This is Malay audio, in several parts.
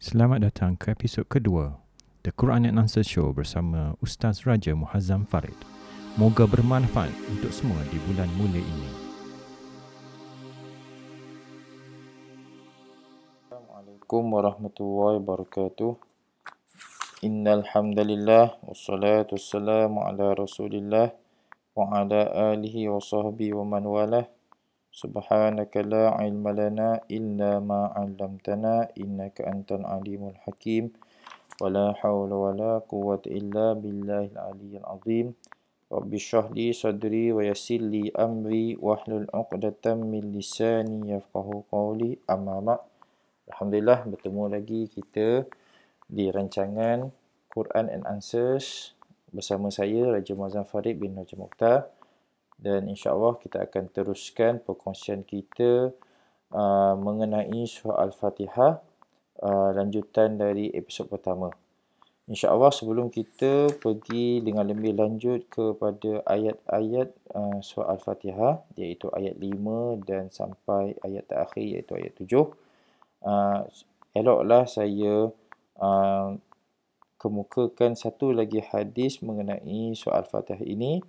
Selamat datang ke episod kedua The Quran and Answer Show bersama Ustaz Raja Muhazzam Farid. Moga bermanfaat untuk semua di bulan mulia ini. Assalamualaikum warahmatullahi wabarakatuh. Innal hamdalillah wassalatu wassalamu ala Rasulillah wa ala alihi wa sahbihi wa man walah. Subhanaka la ilma lana illa ma 'allamtana innaka antal alimul hakim. ولا حول ولا قوة إلا بالله العلي العظيم رب اشرح لي صدري ويسر لي أمري واحلل عقدة من لساني يفقه قولي أما بعد Alhamdulillah bertemu lagi kita di rancangan Quran and Answers bersama saya Raja Muazzam Farid bin Raja Mukhtar dan insyaAllah kita akan teruskan perkongsian kita uh, mengenai surah Al-Fatihah uh, lanjutan dari episod pertama. InsyaAllah sebelum kita pergi dengan lebih lanjut kepada ayat-ayat uh, surah Al-Fatihah iaitu ayat 5 dan sampai ayat terakhir iaitu ayat 7 uh, eloklah saya uh, kemukakan satu lagi hadis mengenai surah Al-Fatihah ini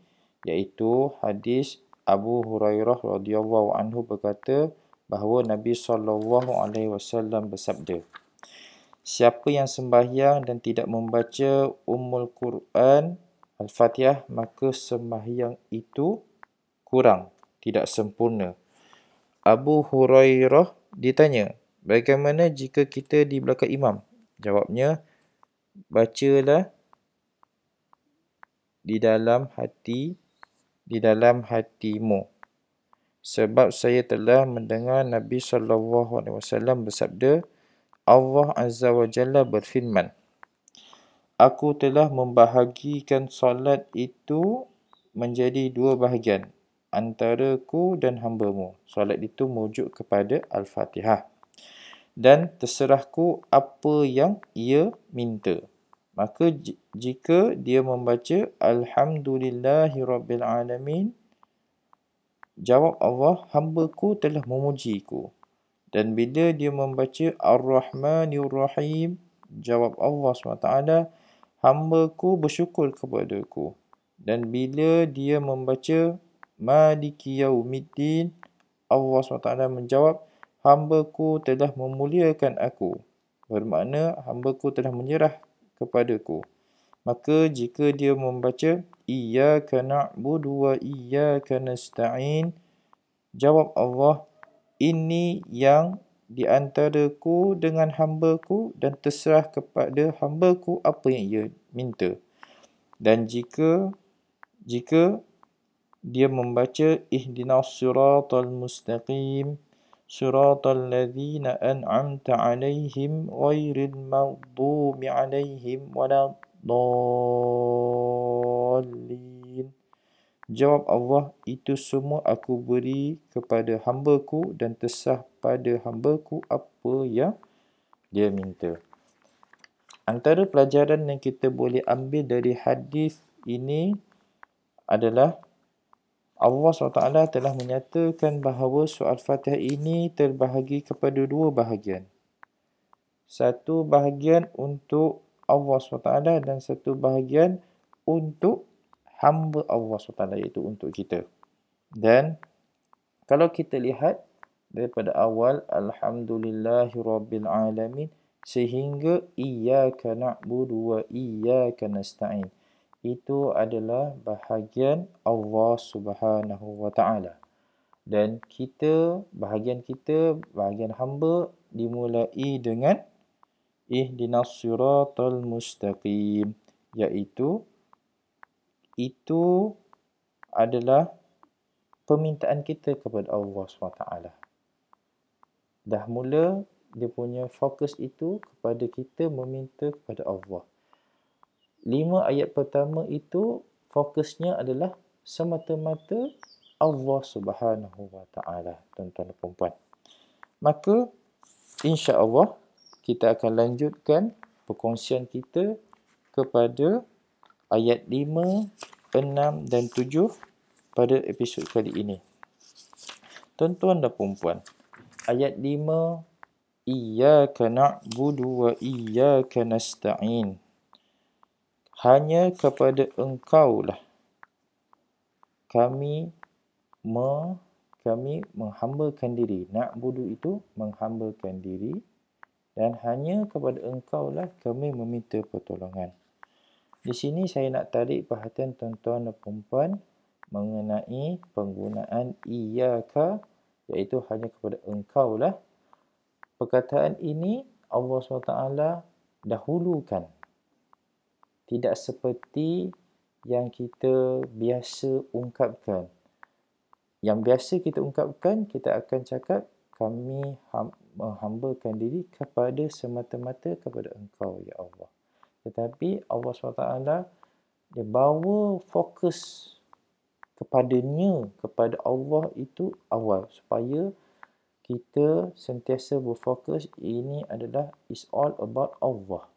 iaitu hadis Abu Hurairah radhiyallahu anhu berkata bahawa Nabi sallallahu alaihi wasallam bersabda Siapa yang sembahyang dan tidak membaca Ummul Quran Al-Fatihah maka sembahyang itu kurang, tidak sempurna. Abu Hurairah ditanya, bagaimana jika kita di belakang imam? Jawabnya, bacalah di dalam hati di dalam hatimu. Sebab saya telah mendengar Nabi sallallahu alaihi wasallam bersabda, Allah Azza wa Jalla berfirman, Aku telah membahagikan solat itu menjadi dua bahagian, antara ku dan hambamu. Solat itu merujuk kepada Al-Fatihah. Dan terserahku apa yang ia minta. Maka jika dia membaca Alhamdulillahirrabbilalamin, jawab Allah, hambaku telah memujiku. Dan bila dia membaca Ar-Rahmanir-Rahim, jawab Allah SWT, hambaku bersyukur kepadaku. Dan bila dia membaca Maliki Yaumiddin, Allah SWT menjawab, hambaku telah memuliakan aku. Bermakna hambaku telah menyerah kepadaku. Maka jika dia membaca Iyyaka na'budu wa iyyaka nasta'in jawab Allah ini yang di antaraku dengan hambaku dan terserah kepada hambaku apa yang ia minta. Dan jika jika dia membaca ihdinas siratal mustaqim صراط الذين أنعمت عليهم غير المغضوب عليهم ولا الضالين Jawab Allah, itu semua aku beri kepada hambaku dan tersah pada hambaku apa yang dia minta. Antara pelajaran yang kita boleh ambil dari hadis ini adalah Allah SWT telah menyatakan bahawa soal Fatihah ini terbahagi kepada dua bahagian. Satu bahagian untuk Allah SWT dan satu bahagian untuk hamba Allah SWT iaitu untuk kita. Dan kalau kita lihat daripada awal Alhamdulillahirrabbilalamin sehingga Iyaka na'budu wa Iyaka nasta'in itu adalah bahagian Allah Subhanahu wa taala. Dan kita bahagian kita bahagian hamba dimulai dengan ihdinas siratal mustaqim iaitu itu adalah permintaan kita kepada Allah SWT. Dah mula dia punya fokus itu kepada kita meminta kepada Allah lima ayat pertama itu fokusnya adalah semata-mata Allah Subhanahu Wa Taala, tuan-tuan dan puan Maka insya-Allah kita akan lanjutkan perkongsian kita kepada ayat 5, 6 dan 7 pada episod kali ini. Tuan-tuan dan puan ayat 5 Iyyaka na'budu wa iyyaka nasta'in. Hanya kepada engkau lah kami me, kami menghambakan diri. Na'budu itu menghambakan diri. Dan hanya kepada engkau lah kami meminta pertolongan. Di sini saya nak tarik perhatian tuan-tuan dan puan mengenai penggunaan iyaka iaitu hanya kepada engkau lah perkataan ini Allah SWT dahulukan. Tidak seperti yang kita biasa ungkapkan. Yang biasa kita ungkapkan, kita akan cakap kami menghambakan diri kepada semata-mata kepada engkau, Ya Allah. Tetapi Allah SWT dia bawa fokus kepadanya, kepada Allah itu awal. Supaya kita sentiasa berfokus ini adalah is all about Allah.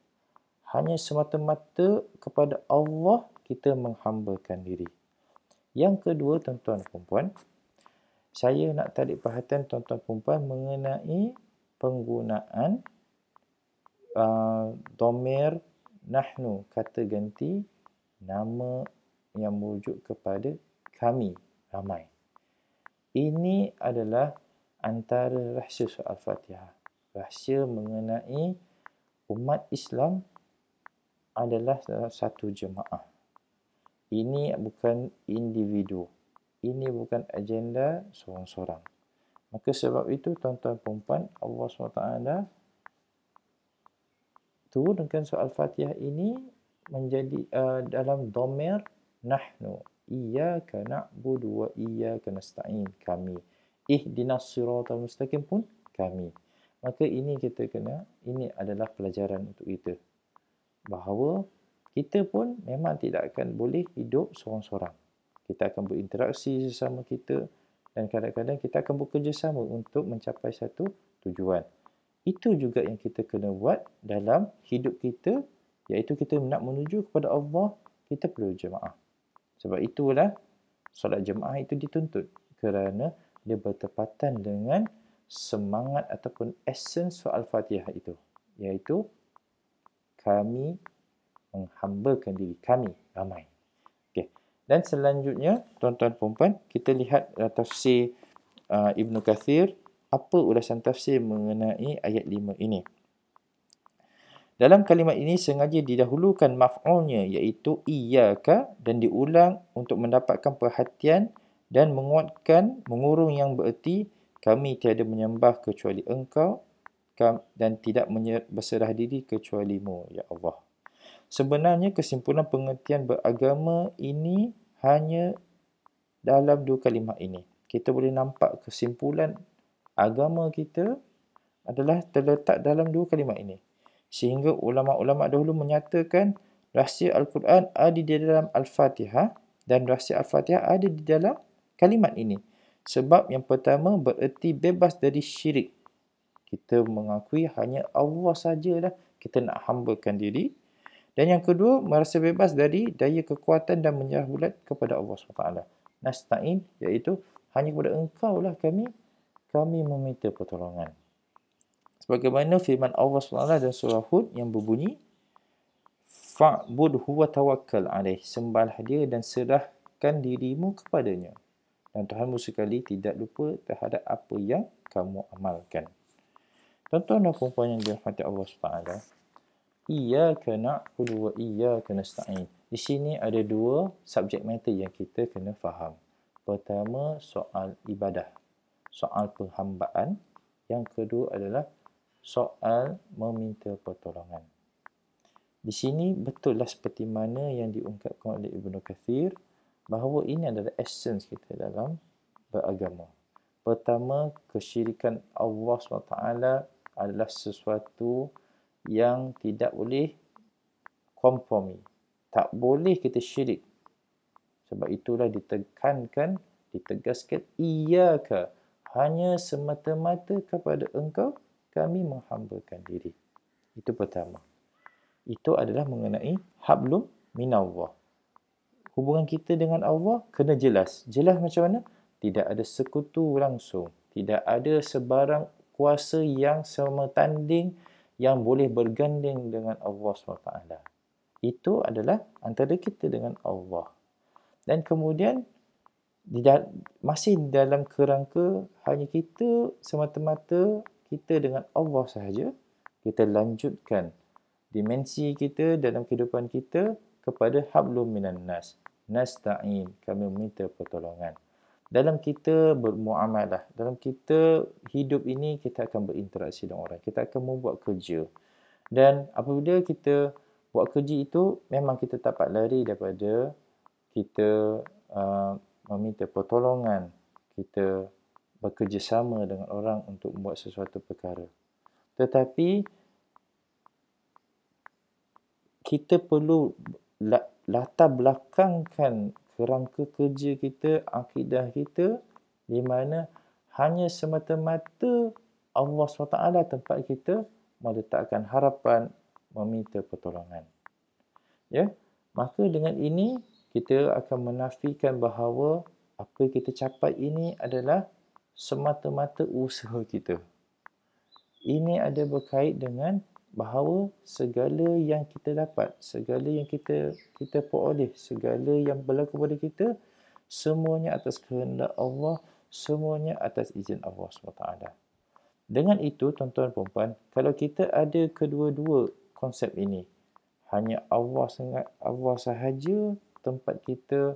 Hanya semata-mata kepada Allah kita menghambakan diri. Yang kedua, tuan-tuan dan puan saya nak tarik perhatian tuan-tuan dan mengenai penggunaan uh, domer nahnu, kata ganti nama yang merujuk kepada kami, ramai. Ini adalah antara rahsia surah Al-Fatihah. Rahsia mengenai umat Islam adalah satu jemaah. Ini bukan individu. Ini bukan agenda seorang-seorang. Maka sebab itu tuan-tuan perempuan Allah SWT turunkan surah Al-Fatihah ini menjadi uh, dalam domer nahnu iyyaka na'budu wa iyyaka nasta'in kami ihdinas siratal mustaqim pun kami. Maka ini kita kena, ini adalah pelajaran untuk kita. Bahawa kita pun memang tidak akan boleh hidup seorang-seorang. Kita akan berinteraksi sesama kita dan kadang-kadang kita akan bekerjasama untuk mencapai satu tujuan. Itu juga yang kita kena buat dalam hidup kita iaitu kita nak menuju kepada Allah, kita perlu jemaah. Sebab itulah solat jemaah itu dituntut kerana dia bertepatan dengan semangat ataupun essence soal Fatihah itu iaitu kami menghambakan diri kami ramai. Okey. Dan selanjutnya tuan-tuan puan kita lihat uh, tafsir uh, Ibnu Kathir apa ulasan tafsir mengenai ayat 5 ini. Dalam kalimat ini sengaja didahulukan maf'ulnya iaitu iyyaka dan diulang untuk mendapatkan perhatian dan menguatkan mengurung yang bererti kami tiada menyembah kecuali engkau dan tidak berserah diri kecualimu ya Allah. Sebenarnya kesimpulan pengertian beragama ini hanya dalam dua kalimah ini. Kita boleh nampak kesimpulan agama kita adalah terletak dalam dua kalimah ini. Sehingga ulama-ulama dahulu menyatakan rahsia Al-Quran ada di dalam Al-Fatihah dan rahsia Al-Fatihah ada di dalam kalimat ini. Sebab yang pertama bererti bebas dari syirik. Kita mengakui hanya Allah sajalah kita nak hambakan diri. Dan yang kedua, merasa bebas dari daya kekuatan dan menyerah bulat kepada Allah SWT. Nasta'in, iaitu hanya kepada engkau lah kami, kami meminta pertolongan. Sebagaimana firman Allah SWT dan surah Hud yang berbunyi, Fa'bud huwa tawakkal alaih. Sembahlah dia dan serahkan dirimu kepadanya. Dan Tuhanmu sekali tidak lupa terhadap apa yang kamu amalkan. Tuan-tuan dan perempuan yang dirahmati Allah SWT. Iyaka na'budu wa iyaka nasta'in. Di sini ada dua subjek matter yang kita kena faham. Pertama, soal ibadah. Soal penghambaan. Yang kedua adalah soal meminta pertolongan. Di sini betullah seperti mana yang diungkapkan oleh Ibnu Kathir bahawa ini adalah essence kita dalam beragama. Pertama, kesyirikan Allah SWT adalah sesuatu yang tidak boleh kompromi. Tak boleh kita syirik. Sebab itulah ditekankan, ditegaskan, iyaka hanya semata-mata kepada engkau kami menghambakan diri. Itu pertama. Itu adalah mengenai hablum minallah hubungan kita dengan Allah kena jelas. Jelas macam mana? Tidak ada sekutu langsung. Tidak ada sebarang kuasa yang sama tanding yang boleh berganding dengan Allah SWT. Itu adalah antara kita dengan Allah. Dan kemudian di masih dalam kerangka hanya kita semata-mata kita dengan Allah sahaja kita lanjutkan dimensi kita dalam kehidupan kita kepada hablum minan nas nasta'in kami meminta pertolongan dalam kita bermuamalah dalam kita hidup ini kita akan berinteraksi dengan orang kita akan membuat kerja dan apabila kita buat kerja itu memang kita dapat lari daripada kita uh, meminta pertolongan kita bekerjasama dengan orang untuk membuat sesuatu perkara. Tetapi kita perlu latar belakangkan kerangka kerja kita, akidah kita di mana hanya semata-mata Allah SWT tempat kita meletakkan harapan meminta pertolongan. Ya, maka dengan ini kita akan menafikan bahawa apa yang kita capai ini adalah semata-mata usaha kita. Ini ada berkait dengan bahawa segala yang kita dapat, segala yang kita kita peroleh, segala yang berlaku pada kita, semuanya atas kehendak Allah, semuanya atas izin Allah SWT. Dengan itu, tuan-tuan dan puan kalau kita ada kedua-dua konsep ini, hanya Allah sangat Allah sahaja tempat kita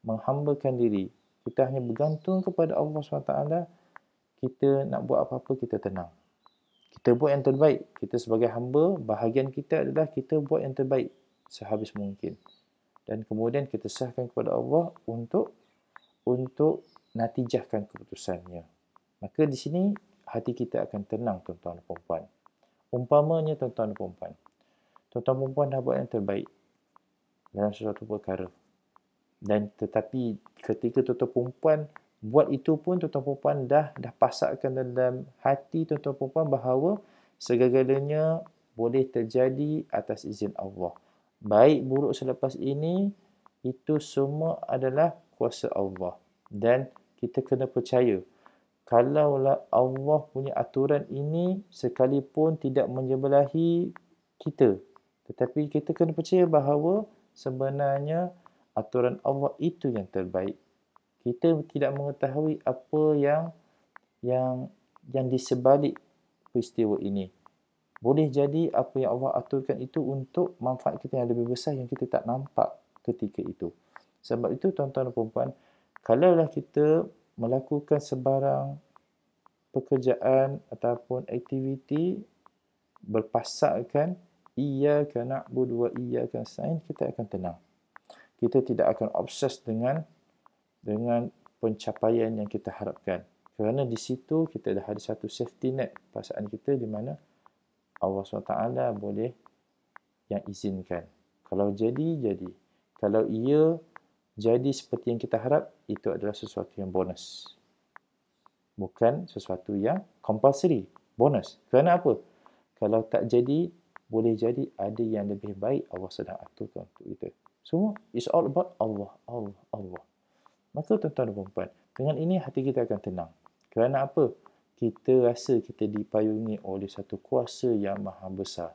menghambakan diri. Kita hanya bergantung kepada Allah SWT. Kita nak buat apa-apa, kita tenang. Kita buat yang terbaik. Kita sebagai hamba, bahagian kita adalah kita buat yang terbaik sehabis mungkin. Dan kemudian kita sahkan kepada Allah untuk untuk natijahkan keputusannya. Maka di sini hati kita akan tenang tuan-tuan dan puan Umpamanya tuan-tuan dan puan Tuan-tuan dan puan dah buat yang terbaik dalam sesuatu perkara. Dan tetapi ketika tuan-tuan perempuan buat itu pun tuan-tuan perempuan dah dah pasakkan dalam hati tuan-tuan perempuan bahawa segala-galanya boleh terjadi atas izin Allah. Baik buruk selepas ini itu semua adalah kuasa Allah dan kita kena percaya kalaulah Allah punya aturan ini sekalipun tidak menyebelahi kita tetapi kita kena percaya bahawa sebenarnya aturan Allah itu yang terbaik. Kita tidak mengetahui apa yang yang yang di sebalik peristiwa ini. Boleh jadi apa yang Allah aturkan itu untuk manfaat kita yang lebih besar yang kita tak nampak ketika itu. Sebab itu tuan-tuan dan puan-puan, kalaulah kita melakukan sebarang pekerjaan ataupun aktiviti berpasakkan iyyaka na'budu wa iyyaka nasta'in kita akan tenang. Kita tidak akan obses dengan dengan pencapaian yang kita harapkan. Kerana di situ kita dah ada satu safety net perasaan kita di mana Allah SWT boleh yang izinkan. Kalau jadi, jadi. Kalau ia jadi seperti yang kita harap, itu adalah sesuatu yang bonus. Bukan sesuatu yang compulsory. Bonus. Kerana apa? Kalau tak jadi, boleh jadi ada yang lebih baik Allah sedang aturkan untuk kita. Semua is all about Allah, Allah, Allah. Maka tuan-tuan dan puan dengan ini hati kita akan tenang. Kerana apa? Kita rasa kita dipayungi oleh satu kuasa yang maha besar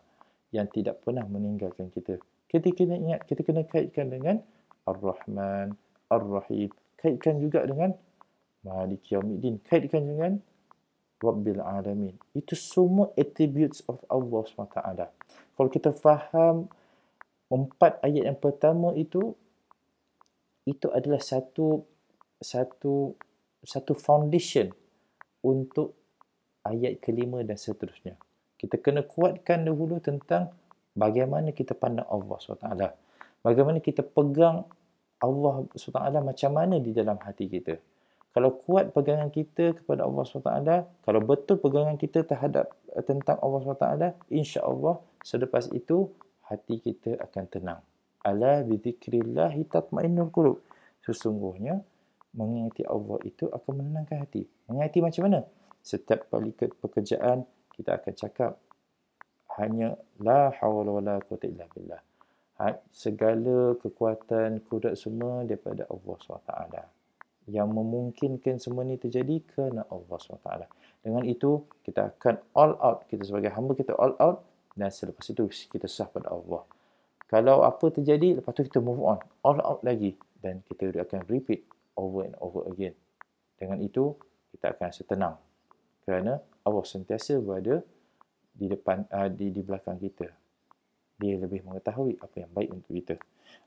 yang tidak pernah meninggalkan kita. Kita kena ingat, kita kena kaitkan dengan Ar-Rahman, Ar-Rahim. Kaitkan juga dengan Malik Yawmiddin. Kaitkan dengan Rabbil Alamin. Itu semua attributes of Allah SWT. Kalau kita faham empat ayat yang pertama itu, itu adalah satu satu satu foundation untuk ayat kelima dan seterusnya. Kita kena kuatkan dahulu tentang bagaimana kita pandang Allah SWT. Bagaimana kita pegang Allah SWT macam mana di dalam hati kita kalau kuat pegangan kita kepada Allah SWT, kalau betul pegangan kita terhadap eh, tentang Allah SWT, insya-Allah selepas itu hati kita akan tenang. Ala bizikrillah tatmainnul qulub. Sesungguhnya mengingati Allah itu akan menenangkan hati. Mengingati macam mana? Setiap kali ke pekerjaan kita akan cakap hanya la haula wala quwwata illa billah. Ha, segala kekuatan kudrat semua daripada Allah SWT yang memungkinkan semua ini terjadi kerana Allah SWT. Dengan itu, kita akan all out. Kita sebagai hamba kita all out dan selepas itu kita sah pada Allah. Kalau apa terjadi, lepas tu kita move on. All out lagi. Dan kita akan repeat over and over again. Dengan itu, kita akan rasa tenang. Kerana Allah sentiasa berada di depan uh, di di belakang kita. Dia lebih mengetahui apa yang baik untuk kita.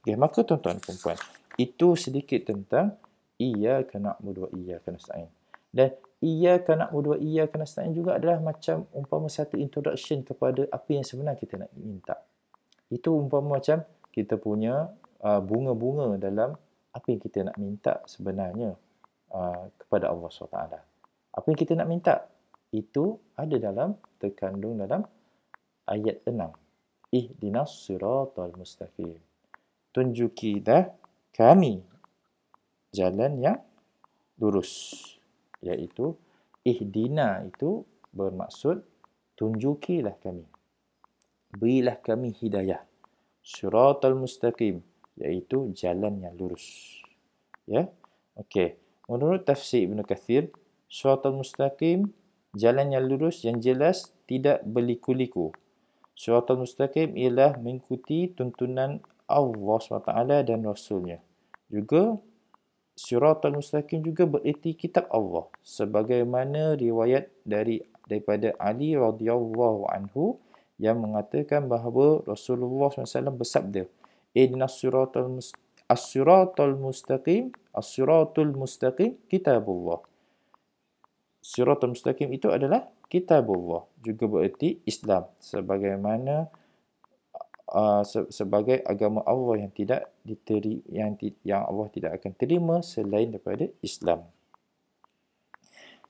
Okay, maka tuan-tuan puan itu sedikit tentang iya kena mudu iya kena stain. Dan iya kena mudu iya kena stain juga adalah macam umpama satu introduction kepada apa yang sebenar kita nak minta. Itu umpama macam kita punya uh, bunga-bunga dalam apa yang kita nak minta sebenarnya uh, kepada Allah SWT. Apa yang kita nak minta itu ada dalam terkandung dalam ayat 6. Ihdinas siratal mustaqim. Tunjukilah kami jalan yang lurus. Iaitu ihdina itu bermaksud tunjukilah kami. Berilah kami hidayah. Siratal mustaqim iaitu jalan yang lurus. Ya. Okey. Menurut tafsir Ibn Kathir, Siratal mustaqim jalan yang lurus yang jelas tidak berliku-liku. Suratul Mustaqim ialah mengikuti tuntunan Allah SWT dan Rasulnya. Juga Suratul Mustaqim juga bererti kitab Allah. Sebagaimana riwayat dari daripada Ali radhiyallahu anhu yang mengatakan bahawa Rasulullah SAW bersabda, Inna suratul as-suratul mustaqim, as-suratul mustaqim kitabullah. Siratul Mustaqim itu adalah kitabullah juga bererti Islam sebagaimana uh, se- sebagai agama Allah yang tidak diteri yang ti- yang Allah tidak akan terima selain daripada Islam.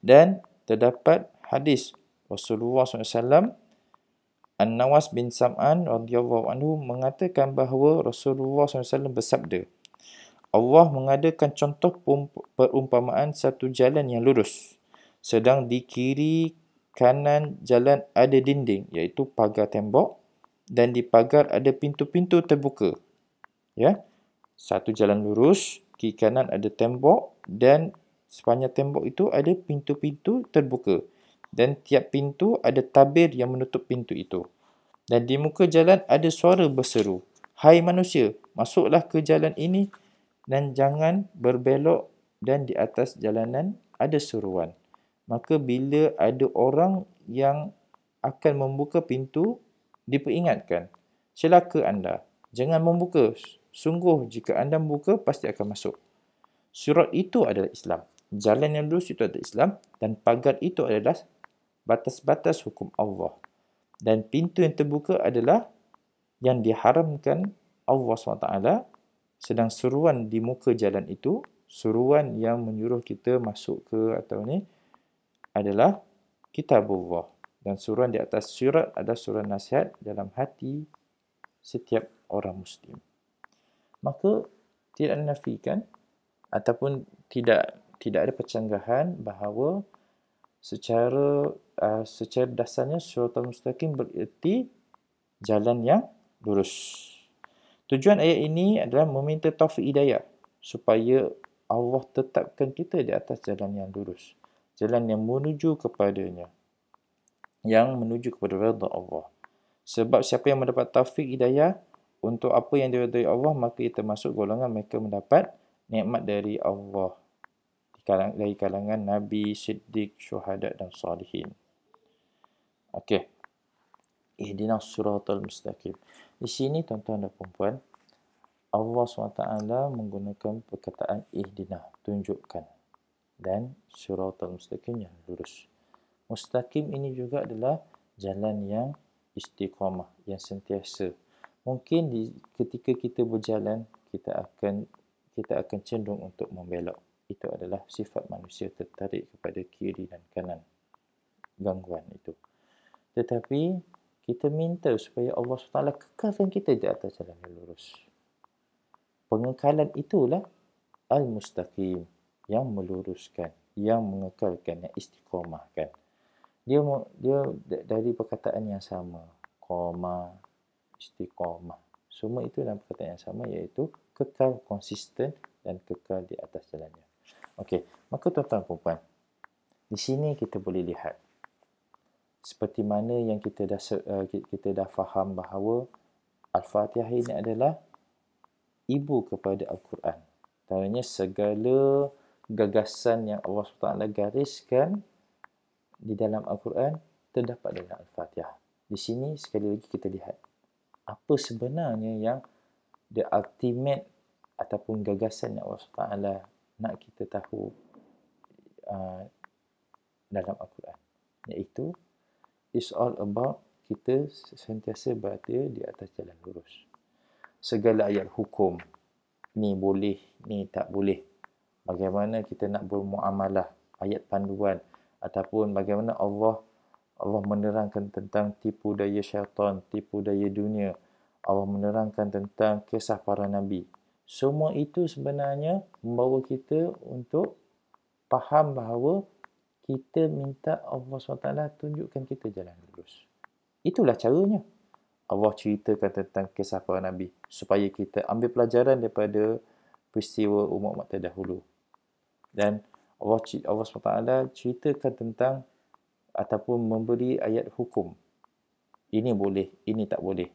Dan terdapat hadis Rasulullah SAW An-Nawas bin Sam'an radhiyallahu anhu mengatakan bahawa Rasulullah SAW bersabda Allah mengadakan contoh perumpamaan satu jalan yang lurus sedang di kiri kanan jalan ada dinding iaitu pagar tembok dan di pagar ada pintu-pintu terbuka. Ya. Satu jalan lurus, kiri kanan ada tembok dan sepanjang tembok itu ada pintu-pintu terbuka. Dan tiap pintu ada tabir yang menutup pintu itu. Dan di muka jalan ada suara berseru. Hai manusia, masuklah ke jalan ini dan jangan berbelok dan di atas jalanan ada suruhan maka bila ada orang yang akan membuka pintu diperingatkan celaka anda jangan membuka sungguh jika anda membuka pasti akan masuk surat itu adalah Islam jalan yang lurus itu adalah Islam dan pagar itu adalah batas-batas hukum Allah dan pintu yang terbuka adalah yang diharamkan Allah SWT sedang seruan di muka jalan itu seruan yang menyuruh kita masuk ke atau ni adalah kitabullah dan surah di atas surat ada surah nasihat dalam hati setiap orang muslim. Maka tidak menafikan ataupun tidak tidak ada percanggahan bahawa secara uh, secara dasarnya surat al-mustaqim bererti jalan yang lurus. Tujuan ayat ini adalah meminta taufik hidayah supaya Allah tetapkan kita di atas jalan yang lurus jalan yang menuju kepadanya yang menuju kepada redha Allah sebab siapa yang mendapat taufik hidayah untuk apa yang diridai Allah maka ia termasuk golongan mereka mendapat nikmat dari Allah dari kalangan nabi siddiq syuhada dan salihin okey ihdinas siratal mustaqim di sini tuan-tuan dan puan Allah SWT menggunakan perkataan ihdina tunjukkan dan syuratul mustaqim yang lurus. Mustaqim ini juga adalah jalan yang istiqamah, yang sentiasa. Mungkin di, ketika kita berjalan, kita akan kita akan cenderung untuk membelok. Itu adalah sifat manusia tertarik kepada kiri dan kanan. Gangguan itu. Tetapi kita minta supaya Allah SWT kekalkan kita di atas jalan yang lurus. Pengekalan itulah al-mustaqim yang meluruskan, yang mengekalkan, yang istiqomahkan. Dia dia dari perkataan yang sama, koma, istiqomah. Semua itu dalam perkataan yang sama iaitu kekal konsisten dan kekal di atas jalannya. Okey, maka tuan-tuan puan di sini kita boleh lihat seperti mana yang kita dah uh, kita dah faham bahawa Al-Fatihah ini adalah ibu kepada Al-Quran. Tanya segala gagasan yang Allah SWT gariskan di dalam Al-Quran terdapat dalam Al-Fatihah. Di sini sekali lagi kita lihat apa sebenarnya yang the ultimate ataupun gagasan yang Allah SWT nak kita tahu uh, dalam Al-Quran. Iaitu, it's all about kita sentiasa berada di atas jalan lurus. Segala ayat hukum, ni boleh, ni tak boleh. Bagaimana kita nak bermuamalah, ayat panduan, ataupun bagaimana Allah Allah menerangkan tentang tipu daya syaitan, tipu daya dunia. Allah menerangkan tentang kisah para nabi. Semua itu sebenarnya membawa kita untuk faham bahawa kita minta Allah SWT tunjukkan kita jalan lurus. Itulah caranya. Allah ceritakan tentang kisah para nabi supaya kita ambil pelajaran daripada peristiwa umat-umat terdahulu. Dan Allah Allah SWT ceritakan tentang ataupun memberi ayat hukum. Ini boleh, ini tak boleh.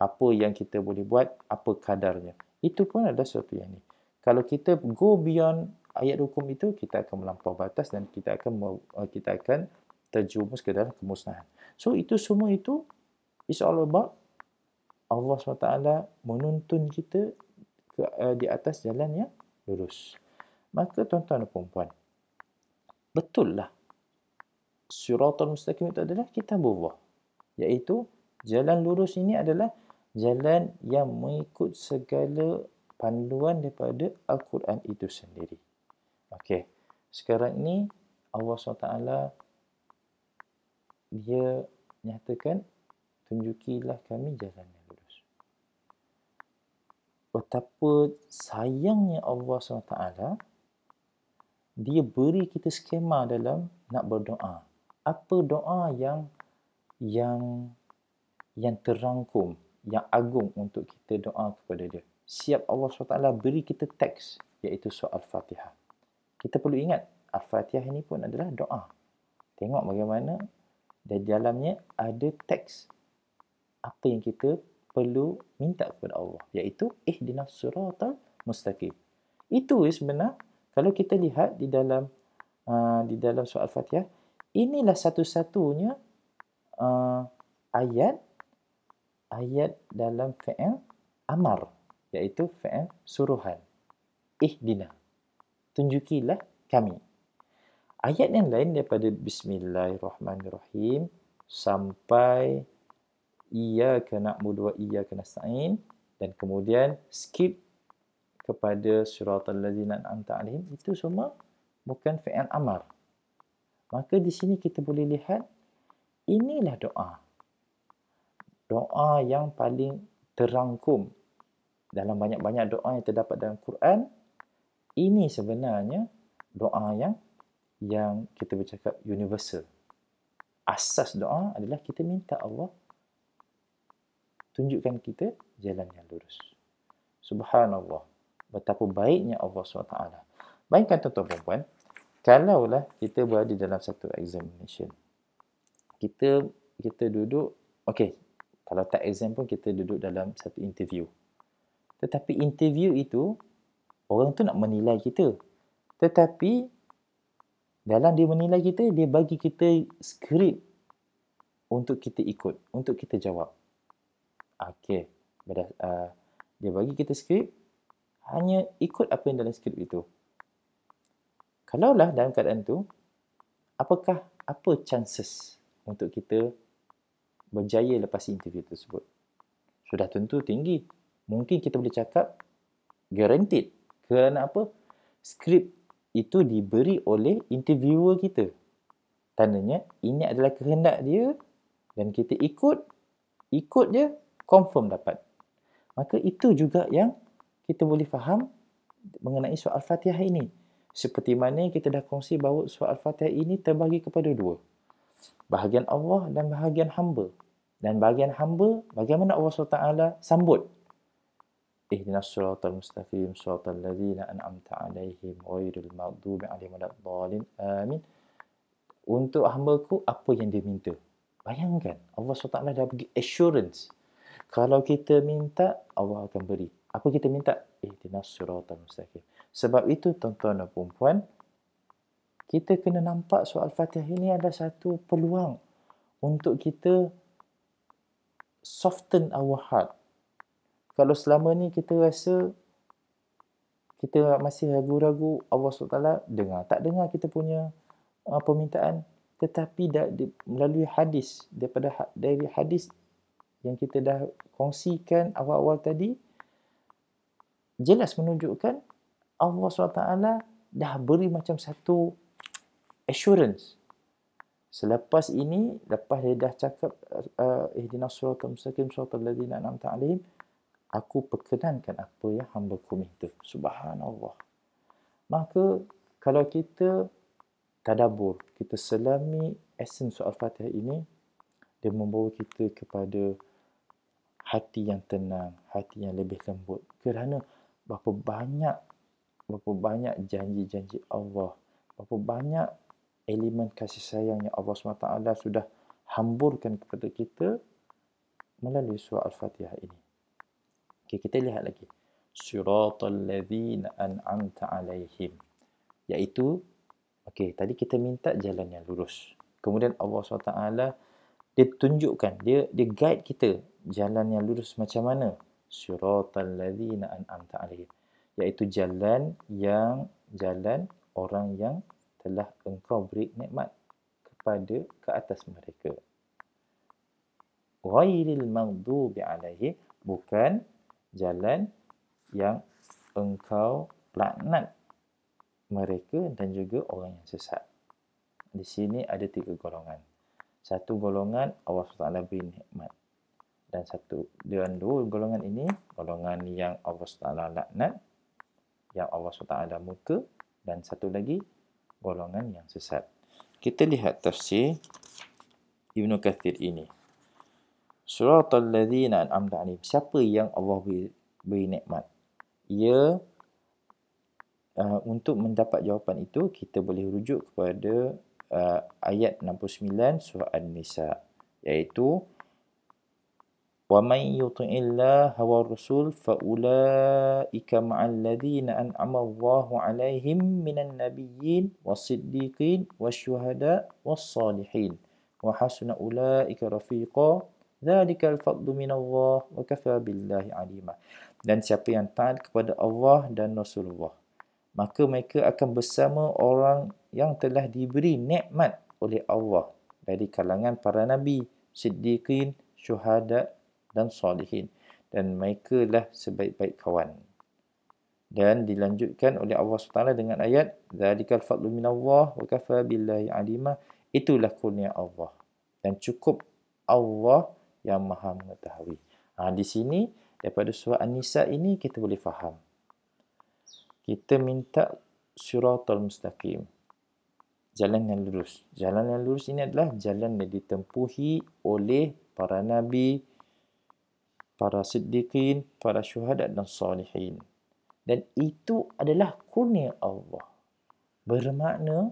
Apa yang kita boleh buat, apa kadarnya. Itu pun ada sesuatu yang ni. Kalau kita go beyond ayat hukum itu, kita akan melampau batas dan kita akan uh, kita akan terjumus ke dalam kemusnahan. So itu semua itu is all about Allah SWT menuntun kita ke, uh, di atas jalan yang lurus. Maka tuan-tuan dan puan betul lah suratul mustaqim itu adalah kitabullah iaitu jalan lurus ini adalah jalan yang mengikut segala panduan daripada Al-Quran itu sendiri. Okey. Sekarang ini Allah SWT dia nyatakan tunjukilah kami jalan yang lurus. Betapa sayangnya Allah SWT dia beri kita skema dalam nak berdoa. Apa doa yang yang yang terangkum, yang agung untuk kita doa kepada dia. Siap Allah SWT beri kita teks iaitu soal Fatihah. Kita perlu ingat Al-Fatihah ini pun adalah doa. Tengok bagaimana di dalamnya ada teks apa yang kita perlu minta kepada Allah iaitu ihdinas siratal mustaqim. Itu sebenarnya kalau kita lihat di dalam uh, di dalam surah Al-Fatihah, inilah satu-satunya uh, ayat ayat dalam fi'il amar iaitu fi'il suruhan. Ihdina. Tunjukilah kami. Ayat yang lain daripada bismillahirrahmanirrahim sampai iyyaka na'budu wa iyyaka nasta'in dan kemudian skip kepada suratul ladzina an'amta alaihim itu semua bukan fi'il amar. Maka di sini kita boleh lihat inilah doa. Doa yang paling terangkum dalam banyak-banyak doa yang terdapat dalam Quran. Ini sebenarnya doa yang yang kita bercakap universal. Asas doa adalah kita minta Allah tunjukkan kita jalan yang lurus. Subhanallah betapa baiknya Allah SWT. Bayangkan tuan-tuan perempuan, kalaulah kita berada dalam satu examination, kita kita duduk, okey, kalau tak exam pun kita duduk dalam satu interview. Tetapi interview itu, orang tu nak menilai kita. Tetapi, dalam dia menilai kita, dia bagi kita skrip untuk kita ikut, untuk kita jawab. Okey, uh, dia bagi kita skrip, hanya ikut apa yang dalam skrip itu. Kalaulah dalam keadaan itu, apakah apa chances untuk kita berjaya lepas interview tersebut? Sudah tentu tinggi. Mungkin kita boleh cakap guaranteed. Kerana apa? Skrip itu diberi oleh interviewer kita. Tandanya ini adalah kehendak dia dan kita ikut, ikut je, confirm dapat. Maka itu juga yang kita boleh faham mengenai soal Fatihah ini. Seperti mana kita dah kongsi bahawa soal Fatihah ini terbagi kepada dua. Bahagian Allah dan bahagian hamba. Dan bahagian hamba, bagaimana Allah SWT sambut. ihdinas siratal mustaqim siratal ladzina an'amta alaihim ghairil maghdubi alaihim waladdallin amin. Untuk hamba-Ku apa yang dia minta? Bayangkan Allah SWT dah bagi assurance. Kalau kita minta Allah akan beri. Apa kita minta? Ihdinas siratal mustaqim. Sebab itu tuan-tuan dan puan kita kena nampak soal Fatihah ini ada satu peluang untuk kita soften our heart. Kalau selama ni kita rasa kita masih ragu-ragu Allah SWT dengar. Tak dengar kita punya uh, permintaan tetapi da, di, melalui hadis daripada ha, dari hadis yang kita dah kongsikan awal-awal tadi jelas menunjukkan Allah SWT dah beri macam satu assurance selepas ini lepas dia dah cakap uh, ihdinas siratal mustaqim siratal ladzina an'amta alaihim aku perkenankan apa yang hamba ku minta. Subhanallah. Maka kalau kita tadabur, kita selami esen soal Fatihah ini, dia membawa kita kepada hati yang tenang, hati yang lebih lembut. Kerana berapa banyak berapa banyak janji-janji Allah, berapa banyak elemen kasih sayang yang Allah SWT sudah hamburkan kepada kita melalui surah Al-Fatihah ini. Okay, kita lihat lagi. Siratal ladzina an'amta alaihim. Iaitu, okay, tadi kita minta jalan yang lurus. Kemudian Allah SWT, dia tunjukkan, dia, dia guide kita jalan yang lurus macam mana. Siratal ladzina an'amta alaihim. Iaitu jalan yang, jalan orang yang telah engkau beri nikmat kepada ke atas mereka. Ghairil maghdubi alaihim bukan jalan yang engkau laknat mereka dan juga orang yang sesat. Di sini ada tiga golongan. Satu golongan Allah SWT beri nikmat. Dan satu dan dua golongan ini, golongan yang Allah SWT laknat, yang Allah SWT muka dan satu lagi golongan yang sesat. Kita lihat tafsir Ibn Kathir ini. Suratul ladzina an'amta alaihim. Siapa yang Allah beri, beri nikmat? Ia uh, untuk mendapat jawapan itu kita boleh rujuk kepada uh, ayat 69 surah An-Nisa iaitu wa rasul fa ulaika ma'al ladzina an'ama Allahu 'alaihim minan nabiyyin was-siddiqin wasyuhada was-salihin wa hasuna ulaika rafiqa Zalikal fadlu minallah wa kafa billahi alima. Dan siapa yang taat kepada Allah dan Rasulullah, maka mereka akan bersama orang yang telah diberi nikmat oleh Allah dari kalangan para nabi, siddiqin, syuhada dan salihin. Dan mereka lah sebaik-baik kawan. Dan dilanjutkan oleh Allah SWT dengan ayat Zalikal fadlu minallah wa kafa billahi alima. Itulah kurnia Allah. Dan cukup Allah yang maha mengetahui. Ha, di sini, daripada surah An-Nisa ini, kita boleh faham. Kita minta suratul mustaqim. Jalan yang lurus. Jalan yang lurus ini adalah jalan yang ditempuhi oleh para nabi, para siddiqin, para syuhada dan salihin. Dan itu adalah kurnia Allah. Bermakna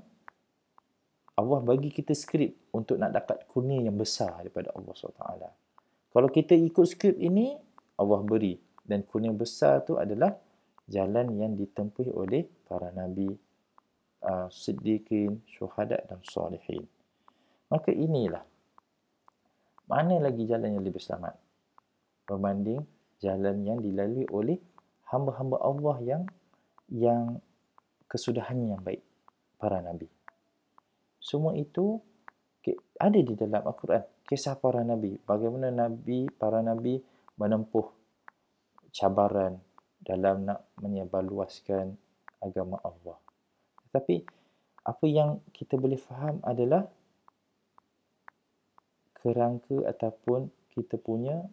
Allah bagi kita skrip untuk nak dapat kurnia yang besar daripada Allah SWT. Kalau kita ikut skrip ini, Allah beri. Dan kurnia besar tu adalah jalan yang ditempuhi oleh para Nabi, uh, siddiqin, syuhadat dan salihin. Maka inilah. Mana lagi jalan yang lebih selamat? Berbanding jalan yang dilalui oleh hamba-hamba Allah yang yang kesudahannya yang baik. Para Nabi. Semua itu ada di dalam Al-Quran kisah para nabi bagaimana nabi para nabi menempuh cabaran dalam nak menyebarluaskan agama Allah tetapi apa yang kita boleh faham adalah kerangka ataupun kita punya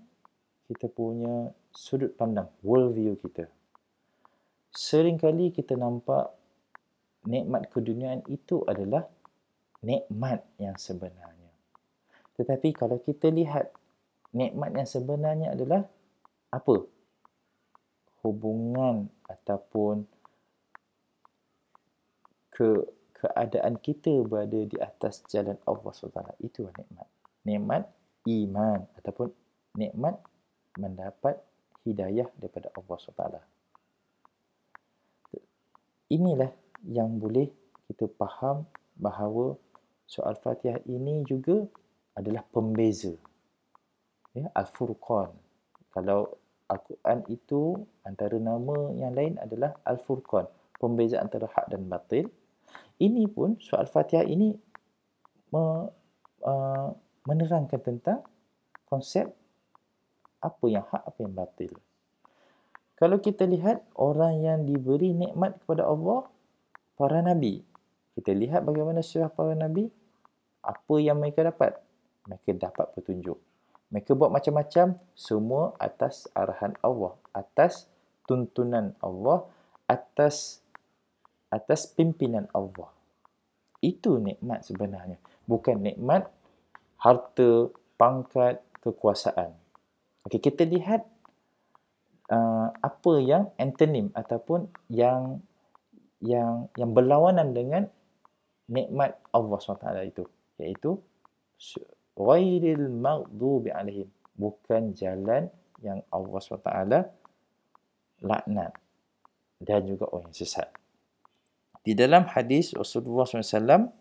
kita punya sudut pandang world view kita seringkali kita nampak nikmat keduniaan itu adalah nikmat yang sebenarnya tetapi kalau kita lihat nikmat yang sebenarnya adalah apa? hubungan ataupun ke keadaan kita berada di atas jalan Allah SWT. Itu nikmat. Nikmat iman ataupun nikmat mendapat hidayah daripada Allah SWT. Inilah yang boleh kita faham bahawa soal Fatihah ini juga adalah pembeza. Ya, Al-Furqan. Kalau Al-Quran itu antara nama yang lain adalah Al-Furqan. Pembeza antara hak dan batil. Ini pun soal Fatihah ini me, uh, menerangkan tentang konsep apa yang hak, apa yang batil. Kalau kita lihat orang yang diberi nikmat kepada Allah, para nabi. Kita lihat bagaimana surah para nabi, apa yang mereka dapat? Mereka dapat petunjuk. Mereka buat macam-macam, semua atas arahan Allah, atas tuntunan Allah, atas atas pimpinan Allah. Itu nikmat sebenarnya. Bukan nikmat harta, pangkat, kekuasaan. Okey, kita lihat uh, apa yang antonym ataupun yang yang yang berlawanan dengan nikmat Allah SWT itu iaitu ghairil maghdubi alaihim bukan jalan yang Allah SWT laknat dan juga orang yang sesat. Di dalam hadis Rasulullah SAW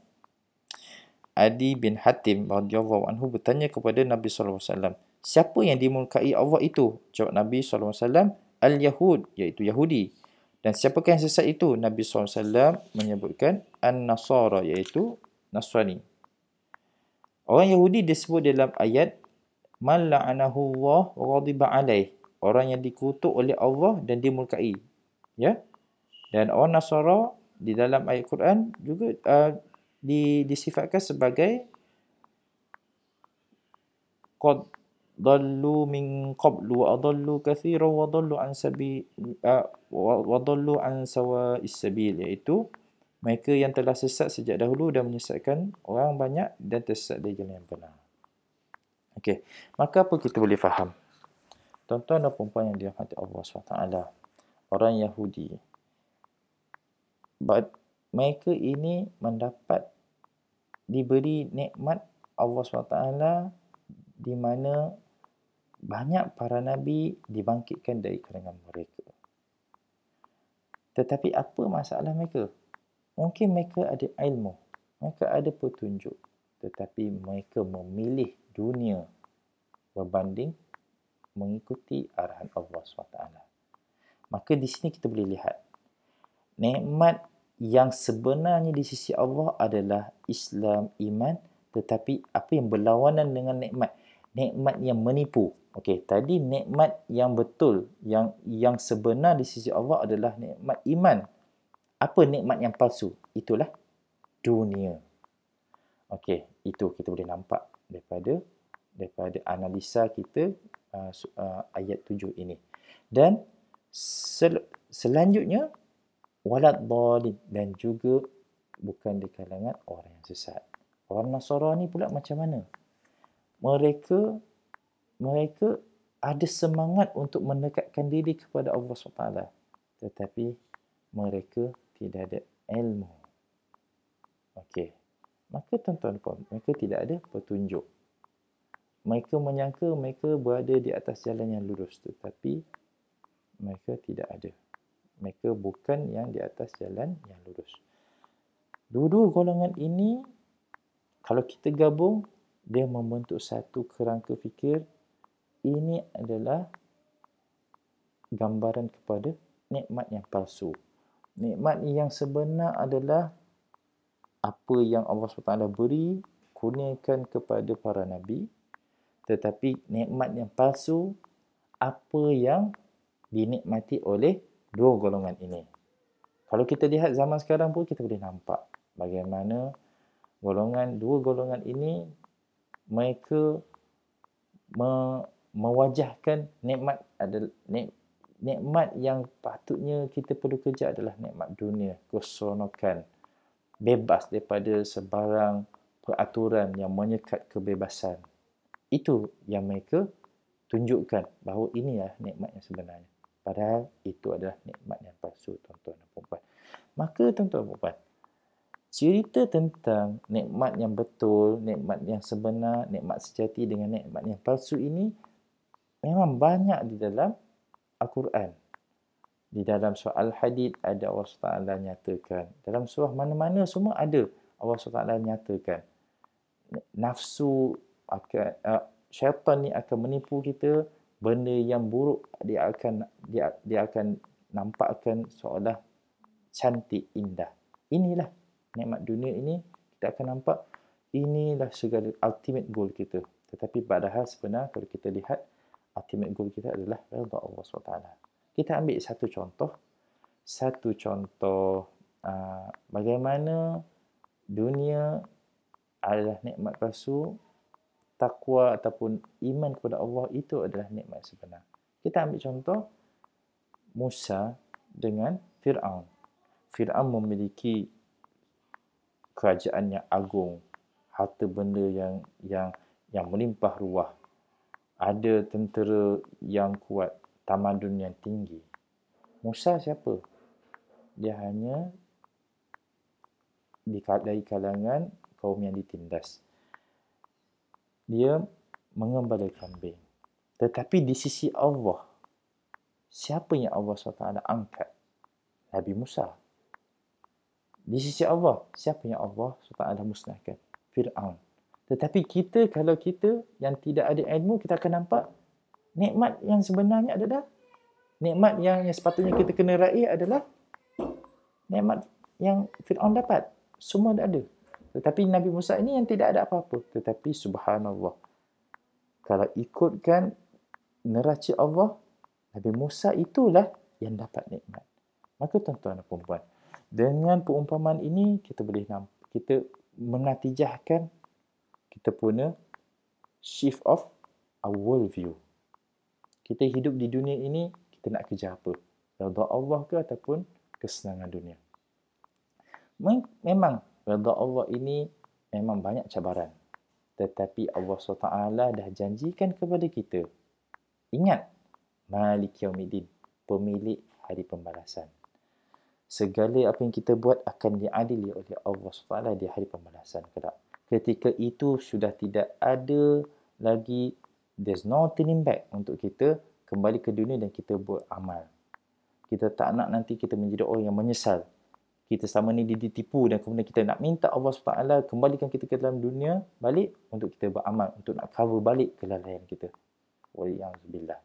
Adi bin Hatim radhiyallahu anhu bertanya kepada Nabi sallallahu alaihi siapa yang dimurkai Allah itu? Jawab Nabi SAW, Al-Yahud, iaitu Yahudi. Dan siapakah yang sesat itu? Nabi SAW menyebutkan An-Nasara, iaitu Nasrani. Orang Yahudi disebut dalam ayat Man la'anahu Allah wa ghadiba alaih. Orang yang dikutuk oleh Allah dan dimurkai. Ya? Dan orang Nasara di dalam ayat Quran juga uh, disifatkan sebagai ضلوا من قبل وأضلوا كثيرا وضلوا عن سبيل وضلوا عن سواء السبيل iaitu mereka yang telah sesat sejak dahulu dan menyesatkan orang banyak dan tersesat dari jalan yang benar. Okey, maka apa kita boleh faham? Tuan-tuan dan puan yang dirahmati Allah SWT, orang Yahudi, but mereka ini mendapat diberi nikmat Allah SWT di mana banyak para nabi dibangkitkan dari kalangan mereka. Tetapi apa masalah mereka? Mungkin mereka ada ilmu, mereka ada petunjuk, tetapi mereka memilih dunia berbanding mengikuti arahan Allah SWT. Maka di sini kita boleh lihat nikmat yang sebenarnya di sisi Allah adalah Islam, iman, tetapi apa yang berlawanan dengan nikmat nikmat yang menipu. Okey, tadi nikmat yang betul, yang yang sebenar di sisi Allah adalah nikmat iman. Apa nikmat yang palsu? Itulah dunia. Okey, itu kita boleh nampak daripada daripada analisa kita uh, uh, ayat tujuh ini. Dan sel- selanjutnya walad dhalim dan juga bukan di kalangan orang yang sesat. Orang Nasrani pula macam mana? mereka mereka ada semangat untuk mendekatkan diri kepada Allah SWT tetapi mereka tidak ada ilmu. Okey. Maka tuan-tuan puan mereka tidak ada petunjuk. Mereka menyangka mereka berada di atas jalan yang lurus tetapi mereka tidak ada. Mereka bukan yang di atas jalan yang lurus. Dua-dua golongan ini kalau kita gabung dia membentuk satu kerangka fikir ini adalah gambaran kepada nikmat yang palsu. Nikmat yang sebenar adalah apa yang Allah SWT beri, kurniakan kepada para Nabi. Tetapi nikmat yang palsu, apa yang dinikmati oleh dua golongan ini. Kalau kita lihat zaman sekarang pun kita boleh nampak bagaimana golongan dua golongan ini mereka me, mewajahkan nikmat adalah nik, nikmat yang patutnya kita perlu kejar adalah nikmat dunia keseronokan bebas daripada sebarang peraturan yang menyekat kebebasan. Itu yang mereka tunjukkan bahawa inilah nikmat yang sebenarnya. Padahal itu adalah nikmat yang palsu, tuan-tuan dan puan Maka tuan-tuan dan puan cerita tentang nikmat yang betul, nikmat yang sebenar, nikmat sejati dengan nikmat yang palsu ini memang banyak di dalam Al-Quran. Di dalam surah Al-Hadid ada Allah SWT nyatakan. Dalam surah mana-mana semua ada Allah SWT nyatakan. Nafsu akan, uh, syaitan ni akan menipu kita benda yang buruk dia akan dia dia akan nampakkan seolah cantik indah. Inilah nikmat dunia ini kita akan nampak inilah segala ultimate goal kita. Tetapi padahal sebenarnya kalau kita lihat ultimate goal kita adalah redha Allah SWT. Kita ambil satu contoh. Satu contoh uh, bagaimana dunia adalah nikmat palsu, takwa ataupun iman kepada Allah itu adalah nikmat sebenar. Kita ambil contoh Musa dengan Fir'aun. Fir'aun memiliki kerajaan yang agung, harta benda yang yang yang melimpah ruah. Ada tentera yang kuat, tamadun yang tinggi. Musa siapa? Dia hanya dari kalangan kaum yang ditindas. Dia mengembala kambing. Tetapi di sisi Allah, siapa yang Allah SWT angkat? Nabi Musa. Di sisi Allah, siapa yang Allah SWT musnahkan? Fir'aun. Tetapi kita, kalau kita yang tidak ada ilmu, kita akan nampak nikmat yang sebenarnya adalah nikmat yang, yang sepatutnya kita kena raih adalah nikmat yang Fir'aun dapat. Semua ada. Tetapi Nabi Musa ini yang tidak ada apa-apa. Tetapi subhanallah. Kalau ikutkan neraca Allah, Nabi Musa itulah yang dapat nikmat. Maka tuan-tuan dan perempuan, dengan perumpamaan ini kita boleh kita menatijahkan kita punya shift of our world view. Kita hidup di dunia ini, kita nak kerja apa? Redha Allah ke ataupun kesenangan dunia? Memang redha Allah ini memang banyak cabaran. Tetapi Allah SWT dah janjikan kepada kita. Ingat, Malik Yawmiddin, pemilik hari pembalasan segala apa yang kita buat akan diadili oleh Allah SWT di hari pembalasan kelak. Ketika itu sudah tidak ada lagi there's no turning back untuk kita kembali ke dunia dan kita buat amal. Kita tak nak nanti kita menjadi orang yang menyesal. Kita sama ni ditipu dan kemudian kita nak minta Allah SWT kembalikan kita ke dalam dunia balik untuk kita beramal, untuk nak cover balik kelalaian kita. Waliyahzubillah.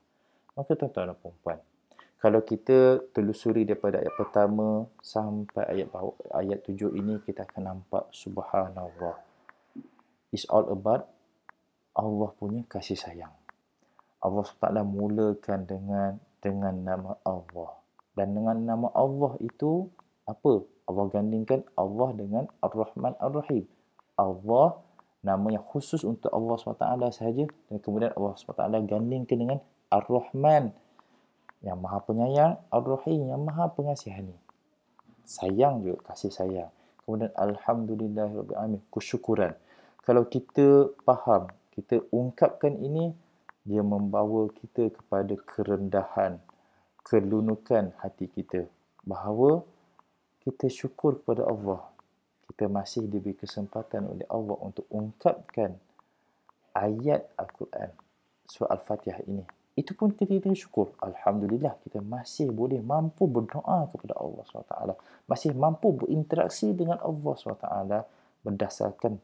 Maka tuan-tuan dan perempuan, kalau kita telusuri daripada ayat pertama sampai ayat bawah, ayat tujuh ini kita akan nampak subhanallah it's all about Allah punya kasih sayang Allah SWT mulakan dengan dengan nama Allah dan dengan nama Allah itu apa Allah gandingkan Allah dengan Ar-Rahman Ar-Rahim Allah nama yang khusus untuk Allah SWT sahaja dan kemudian Allah SWT gandingkan dengan Ar-Rahman yang maha penyayang, Ar-Rahim yang maha pengasihani. Sayang juga, kasih sayang. Kemudian Alhamdulillah Alamin, kesyukuran. Kalau kita faham, kita ungkapkan ini, dia membawa kita kepada kerendahan, kelunukan hati kita. Bahawa kita syukur kepada Allah. Kita masih diberi kesempatan oleh Allah untuk ungkapkan ayat Al-Quran, surah Al-Fatihah ini itu pun kita, syukur. Alhamdulillah kita masih boleh mampu berdoa kepada Allah SWT. Masih mampu berinteraksi dengan Allah SWT berdasarkan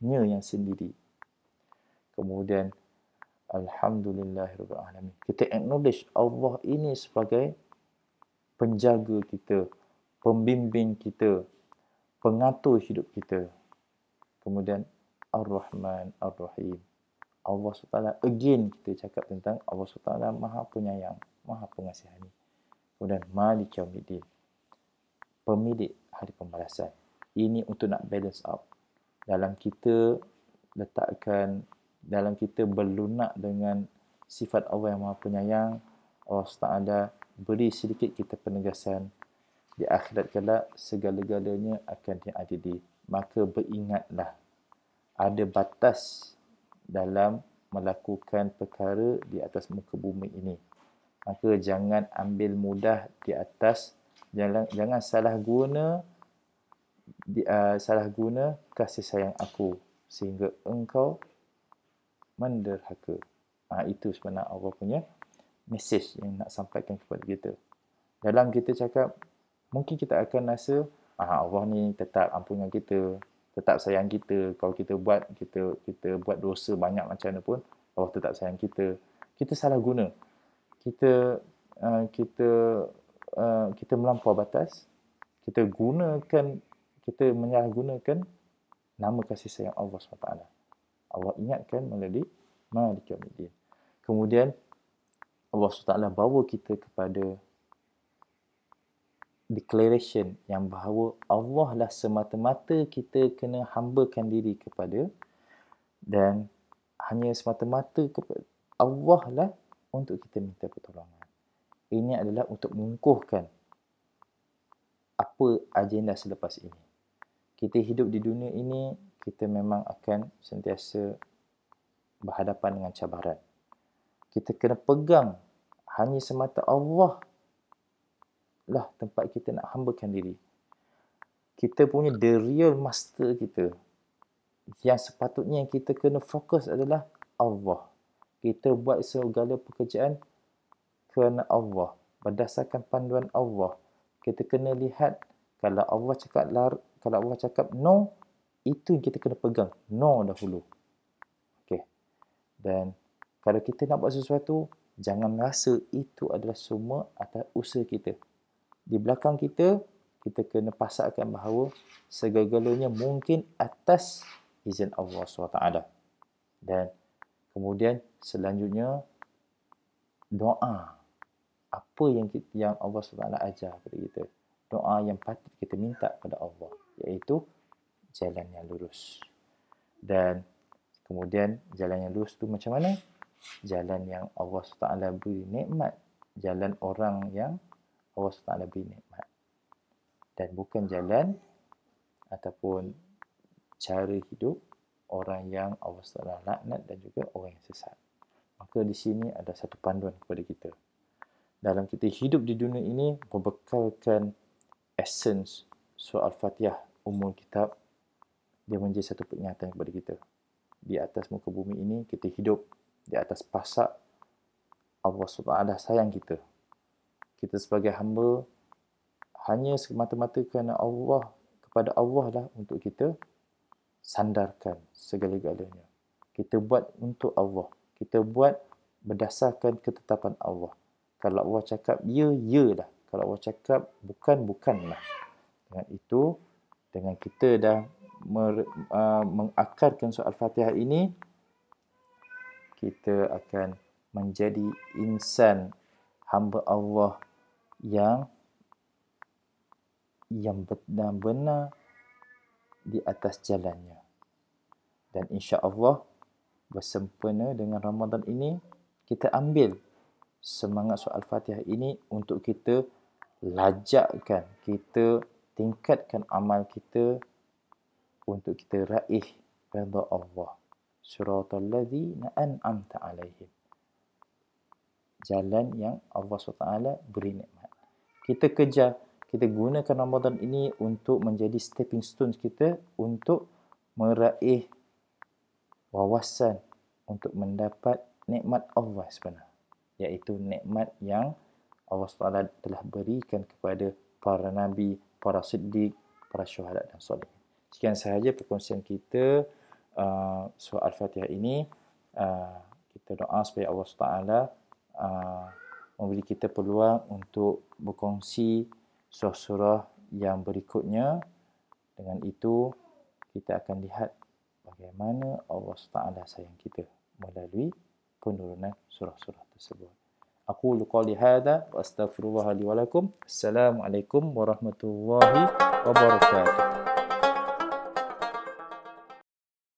teksnya yang sendiri. Kemudian Alhamdulillahirrahmanirrahim. Kita acknowledge Allah ini sebagai penjaga kita, pembimbing kita, pengatur hidup kita. Kemudian Ar-Rahman Ar-Rahim. Allah SWT again kita cakap tentang Allah SWT maha penyayang, maha pengasihani. Kemudian Malik Yawmiddin. Pemilik hari pembalasan. Ini untuk nak balance up. Dalam kita letakkan, dalam kita berlunak dengan sifat Allah yang maha penyayang, Allah SWT beri sedikit kita penegasan. Di akhirat kelak segala-galanya akan diadili. Maka beringatlah ada batas dalam melakukan perkara di atas muka bumi ini. Maka jangan ambil mudah di atas jangan jangan salah guna uh, salah guna kasih sayang aku sehingga engkau menderhaka. Ha, itu sebenarnya Allah punya message yang nak sampaikan kepada kita. Dalam kita cakap, mungkin kita akan rasa, ah, Allah ni tetap ampunkan kita, tetap sayang kita. Kalau kita buat kita kita buat dosa banyak macam mana pun, Allah tetap sayang kita. Kita salah guna. Kita uh, kita uh, kita melampau batas. Kita gunakan kita menyalahgunakan nama kasih sayang Allah SWT. Allah ingatkan melalui Malik Yawmiddin. Kemudian Allah SWT bawa kita kepada declaration yang bahawa Allah lah semata-mata kita kena hambakan diri kepada dan hanya semata-mata kepada Allah lah untuk kita minta pertolongan. Ini adalah untuk mengukuhkan apa agenda selepas ini. Kita hidup di dunia ini, kita memang akan sentiasa berhadapan dengan cabaran. Kita kena pegang hanya semata Allah lah tempat kita nak hambakan diri. Kita punya the real master kita. Yang sepatutnya yang kita kena fokus adalah Allah. Kita buat segala pekerjaan kerana Allah. Berdasarkan panduan Allah. Kita kena lihat kalau Allah cakap lar, kalau Allah cakap no, itu yang kita kena pegang. No dahulu. Okay. Dan kalau kita nak buat sesuatu, jangan rasa itu adalah semua atas usaha kita. Di belakang kita, kita kena pasakkan bahawa segala-galanya mungkin atas izin Allah SWT. Dan kemudian selanjutnya, doa. Apa yang kita, yang Allah SWT ajar kepada kita. Doa yang patut kita minta kepada Allah. Iaitu jalan yang lurus. Dan kemudian jalan yang lurus tu macam mana? jalan yang Allah SWT beri nikmat. Jalan orang yang Allah SWT beri nikmat. Dan bukan jalan ataupun cara hidup orang yang Allah SWT laknat dan juga orang yang sesat. Maka di sini ada satu panduan kepada kita. Dalam kita hidup di dunia ini membekalkan essence surah Al-Fatihah umum kitab dia menjadi satu peringatan kepada kita di atas muka bumi ini kita hidup di atas pasak Allah SWT sayang kita. Kita sebagai hamba hanya semata-mata kerana Allah kepada Allah lah untuk kita sandarkan segala-galanya. Kita buat untuk Allah. Kita buat berdasarkan ketetapan Allah. Kalau Allah cakap ya, ya lah. Kalau Allah cakap bukan, bukanlah. Dengan itu, dengan kita dah mer, uh, mengakarkan soal Fatihah ini, kita akan menjadi insan hamba Allah yang yang benar-benar di atas jalannya. Dan insya Allah bersempena dengan Ramadan ini, kita ambil semangat soal Fatihah ini untuk kita lajakkan, kita tingkatkan amal kita untuk kita raih redha Allah. Siratal ladzina an'amta alaihim. Jalan yang Allah SWT beri nikmat. Kita kejar kita gunakan Ramadan ini untuk menjadi stepping stones kita untuk meraih wawasan untuk mendapat nikmat Allah sebenarnya iaitu nikmat yang Allah SWT telah berikan kepada para nabi, para siddiq, para syuhada dan soleh. Sekian sahaja perkongsian kita uh, surah Al-Fatihah ini uh, kita doa supaya Allah SWT uh, memberi kita peluang untuk berkongsi surah-surah yang berikutnya dengan itu kita akan lihat bagaimana Allah SWT sayang kita melalui penurunan surah-surah tersebut. Aku luqali hadha wa astaghfirullah li wa lakum. Assalamualaikum warahmatullahi wabarakatuh.